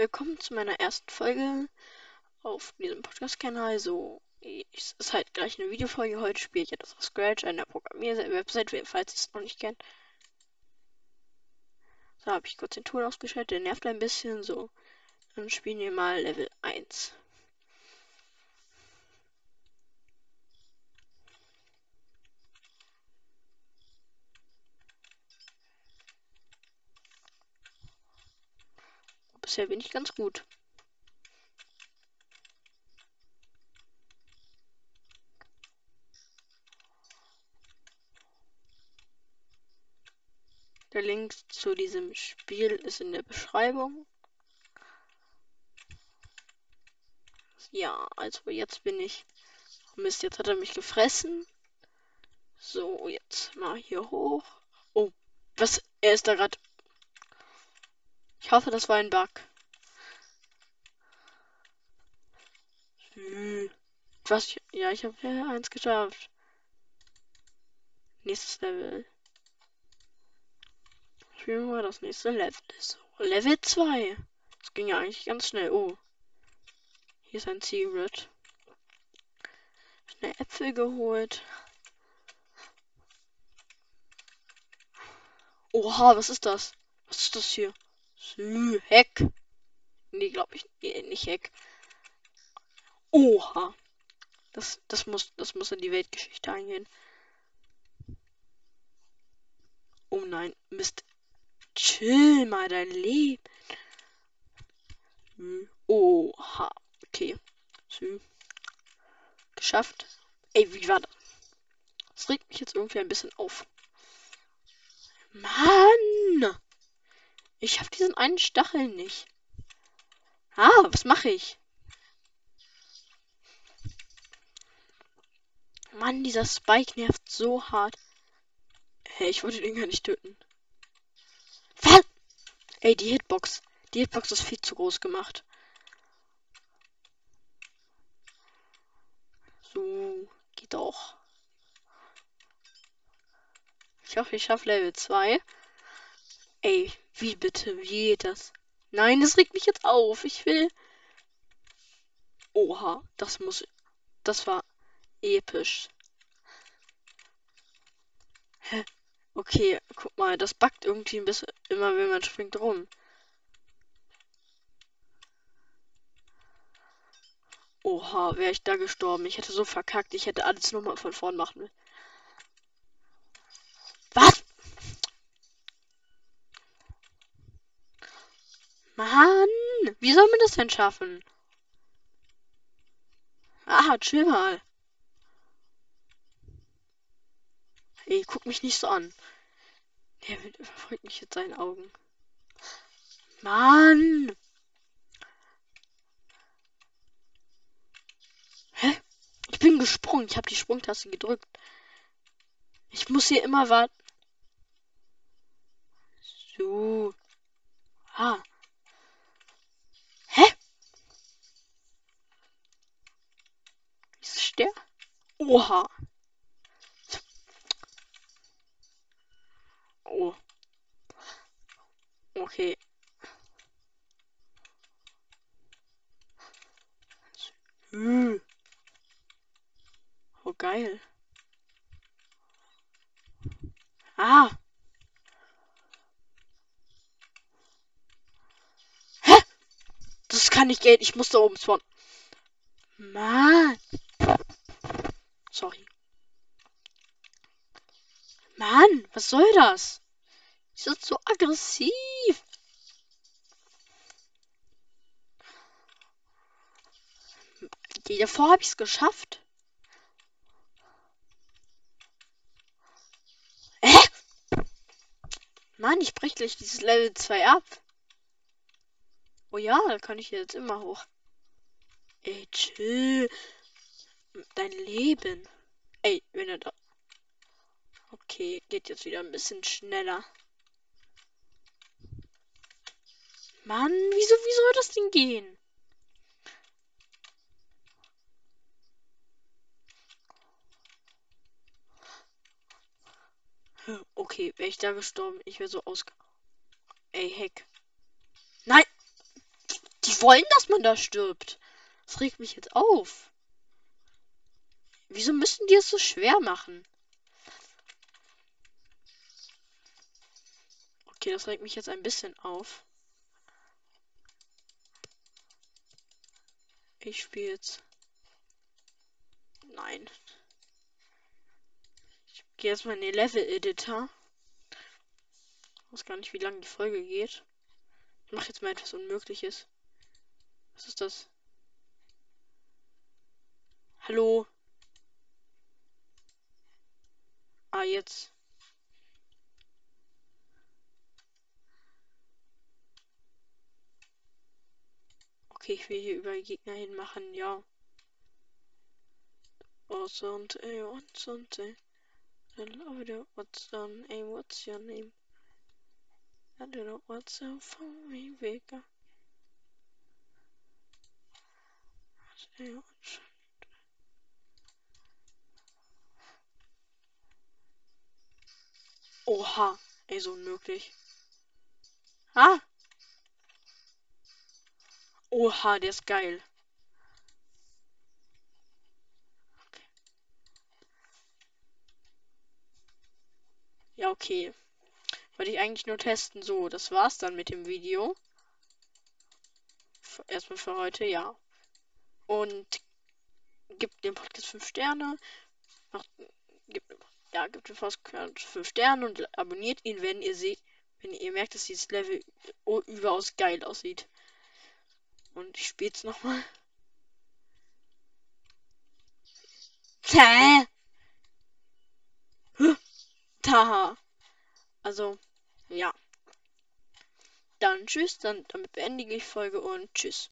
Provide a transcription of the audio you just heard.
willkommen zu meiner ersten Folge auf diesem Podcast-Kanal. So, es ist halt gleich eine Videofolge. Heute spiele ich etwas auf Scratch, einer Programmier-Website, falls ihr es noch nicht kennt. So, habe ich kurz den Ton ausgeschaltet, der nervt ein bisschen. So, dann spielen wir mal Level 1. Bisher bin ich ganz gut. Der Link zu diesem Spiel ist in der Beschreibung. Ja, also jetzt bin ich. Mist, jetzt hat er mich gefressen. So, jetzt mal hier hoch. Oh, was? Er ist da gerade ich hoffe, das war ein Bug. Hm. Was? Ja, ich habe ja eins geschafft. Nächstes Level. Spielen wir das nächste Level. Level 2. Das ging ja eigentlich ganz schnell. Oh. Hier ist ein Secret. Schnell Äpfel geholt. Oha, was ist das? Was ist das hier? Heck. Nee, glaube ich nicht Heck. Oha. Das, das, muss, das muss in die Weltgeschichte eingehen. Oh nein, Mist. Chill mal dein Leben. Oha. Okay. So. Geschafft. Ey, wie war das? Das regt mich jetzt irgendwie ein bisschen auf. Mann! Ich habe diesen einen Stachel nicht. Ah, was mache ich? Mann, dieser Spike nervt so hart. Hey, ich wollte den gar nicht töten. Was? Ey, die Hitbox. Die Hitbox ist viel zu groß gemacht. So, geht doch. Ich hoffe, ich schaffe Level 2. Ey, wie bitte? Wie geht das? Nein, das regt mich jetzt auf. Ich will. Oha, das muss. Das war episch. Hä? Okay, guck mal, das backt irgendwie ein bisschen immer, wenn man springt rum. Oha, wäre ich da gestorben. Ich hätte so verkackt. Ich hätte alles nochmal von vorn machen müssen. Was? Mann, wie soll man das denn schaffen? Ah, chill mal. Ey, guck mich nicht so an. Der verfolgt mich mit seinen Augen. Mann! Hä? Ich bin gesprungen. Ich habe die Sprungtaste gedrückt. Ich muss hier immer warten. So. Ah. Der? Oha. Oh. Okay. Hm. Oh, geil. Ah. Hä? Das kann nicht gehen. Ich muss da oben spawnen. Mann. Sorry. Mann, was soll das? Ist das so aggressiv? Davor habe ich es geschafft. Hä? Mann, ich breche gleich dieses Level 2 ab. Oh ja, da kann ich jetzt immer hoch. Ey, chill dein Leben. Ey, wenn er da. Okay, geht jetzt wieder ein bisschen schneller. Mann, wieso, wie soll das denn gehen? Okay, wäre ich da gestorben, ich wäre so ausge... Ey, Heck. Nein! nicht wollen, dass man da stirbt. Das regt mich jetzt auf. Wieso müssen die es so schwer machen? Okay, das regt mich jetzt ein bisschen auf. Ich spiele jetzt. Nein. Ich gehe jetzt mal in den Level-Editor. Ich weiß gar nicht, wie lange die Folge geht. Ich mache jetzt mal etwas Unmögliches. Was ist das? Hallo? Ah, jetzt. Okay, ich will hier über Gegner hin machen, ja. What's on, ey, what's on, ey. What's on, ey, what's your name? I don't know what's up for me, Vega. Oha, ey, so unmöglich. Ah! Oha, der ist geil. Ja, okay. Wollte ich eigentlich nur testen. So, das war's dann mit dem Video. Erstmal für heute, ja. Und gibt dem Podcast 5 Sterne. Macht, gibt, ja, gibt dem Podcast 5 Sterne und abonniert ihn, wenn ihr seht, wenn ihr merkt, dass dieses Level überaus geil aussieht. Und ich spiele es nochmal. Hä? Taha. Also, ja. Dann tschüss, dann damit beende ich Folge und tschüss.